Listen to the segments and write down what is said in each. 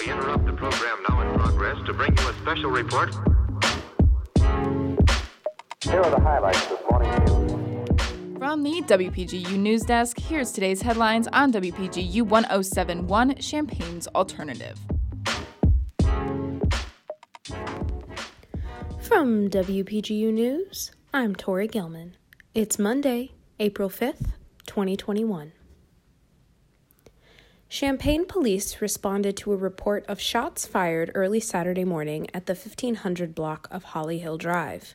We interrupt the program now in progress to bring you a special report. Here are the highlights this morning's news. From the WPGU News Desk, here's today's headlines on WPGU 1071 Champaign's Alternative. From WPGU News, I'm Tori Gilman. It's Monday, April 5th, 2021. Champaign police responded to a report of shots fired early Saturday morning at the 1500 block of Holly Hill Drive.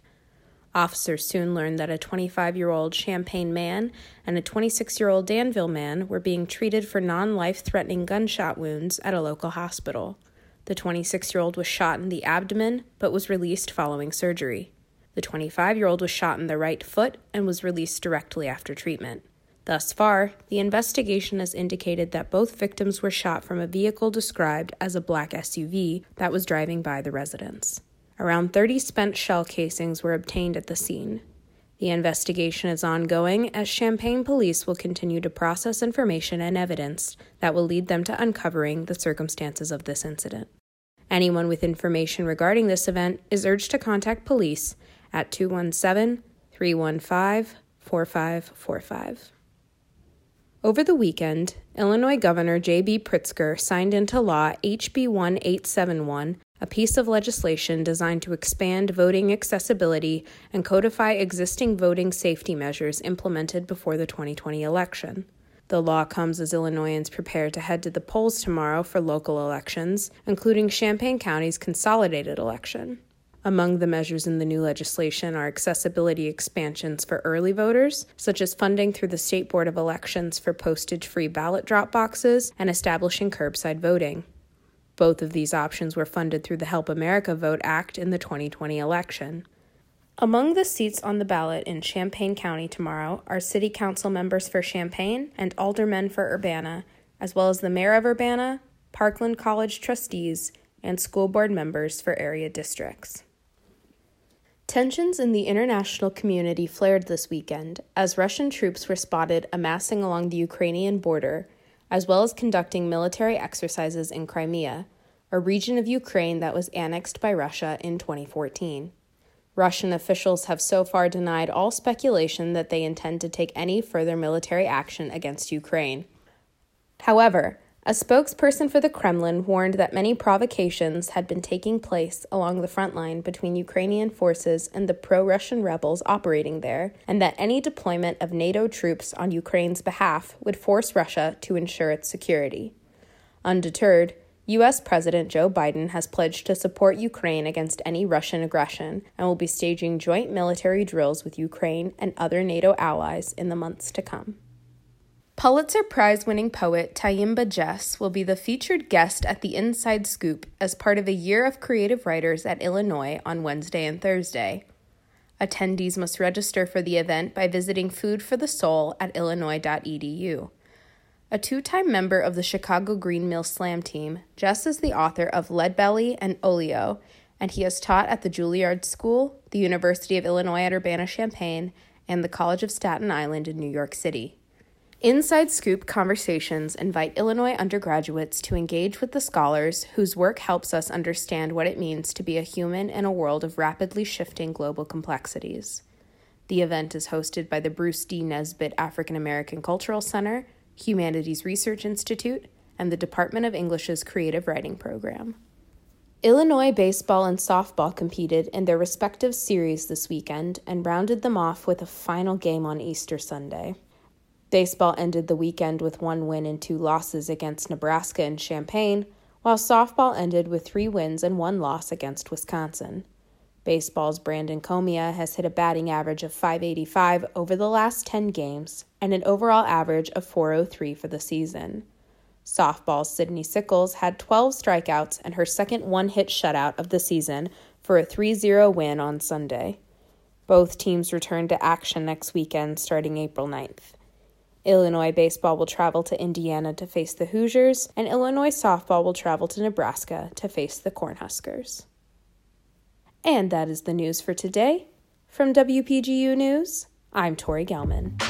Officers soon learned that a 25 year old Champaign man and a 26 year old Danville man were being treated for non life threatening gunshot wounds at a local hospital. The 26 year old was shot in the abdomen but was released following surgery. The 25 year old was shot in the right foot and was released directly after treatment. Thus far, the investigation has indicated that both victims were shot from a vehicle described as a black SUV that was driving by the residence. Around 30 spent shell casings were obtained at the scene. The investigation is ongoing as Champaign police will continue to process information and evidence that will lead them to uncovering the circumstances of this incident. Anyone with information regarding this event is urged to contact police at 217 315 4545. Over the weekend, Illinois Governor J.B. Pritzker signed into law HB 1871, a piece of legislation designed to expand voting accessibility and codify existing voting safety measures implemented before the 2020 election. The law comes as Illinoisans prepare to head to the polls tomorrow for local elections, including Champaign County's consolidated election. Among the measures in the new legislation are accessibility expansions for early voters, such as funding through the State Board of Elections for postage free ballot drop boxes and establishing curbside voting. Both of these options were funded through the Help America Vote Act in the 2020 election. Among the seats on the ballot in Champaign County tomorrow are City Council members for Champaign and aldermen for Urbana, as well as the Mayor of Urbana, Parkland College trustees, and school board members for area districts. Tensions in the international community flared this weekend as Russian troops were spotted amassing along the Ukrainian border, as well as conducting military exercises in Crimea, a region of Ukraine that was annexed by Russia in 2014. Russian officials have so far denied all speculation that they intend to take any further military action against Ukraine. However, a spokesperson for the Kremlin warned that many provocations had been taking place along the front line between Ukrainian forces and the pro Russian rebels operating there, and that any deployment of NATO troops on Ukraine's behalf would force Russia to ensure its security. Undeterred, U.S. President Joe Biden has pledged to support Ukraine against any Russian aggression and will be staging joint military drills with Ukraine and other NATO allies in the months to come. Pulitzer Prize winning poet Tyehimba Jess will be the featured guest at the Inside Scoop as part of a year of creative writers at Illinois on Wednesday and Thursday. Attendees must register for the event by visiting Food for the Soul at illinois.edu. A two time member of the Chicago Green Mill Slam team, Jess is the author of Lead Belly and Olio, and he has taught at the Juilliard School, the University of Illinois at Urbana Champaign, and the College of Staten Island in New York City. Inside Scoop conversations invite Illinois undergraduates to engage with the scholars whose work helps us understand what it means to be a human in a world of rapidly shifting global complexities. The event is hosted by the Bruce D. Nesbitt African American Cultural Center, Humanities Research Institute, and the Department of English's Creative Writing Program. Illinois baseball and softball competed in their respective series this weekend and rounded them off with a final game on Easter Sunday. Baseball ended the weekend with one win and two losses against Nebraska and Champaign, while softball ended with three wins and one loss against Wisconsin. Baseball's Branden Comia has hit a batting average of 585 over the last 10 games and an overall average of 403 for the season. Softball's Sydney Sickels had 12 strikeouts and her second one hit shutout of the season for a 3 0 win on Sunday. Both teams return to action next weekend starting April 9th. Illinois baseball will travel to Indiana to face the Hoosiers, and Illinois softball will travel to Nebraska to face the Cornhuskers. And that is the news for today. From WPGU News, I'm Tori Gelman.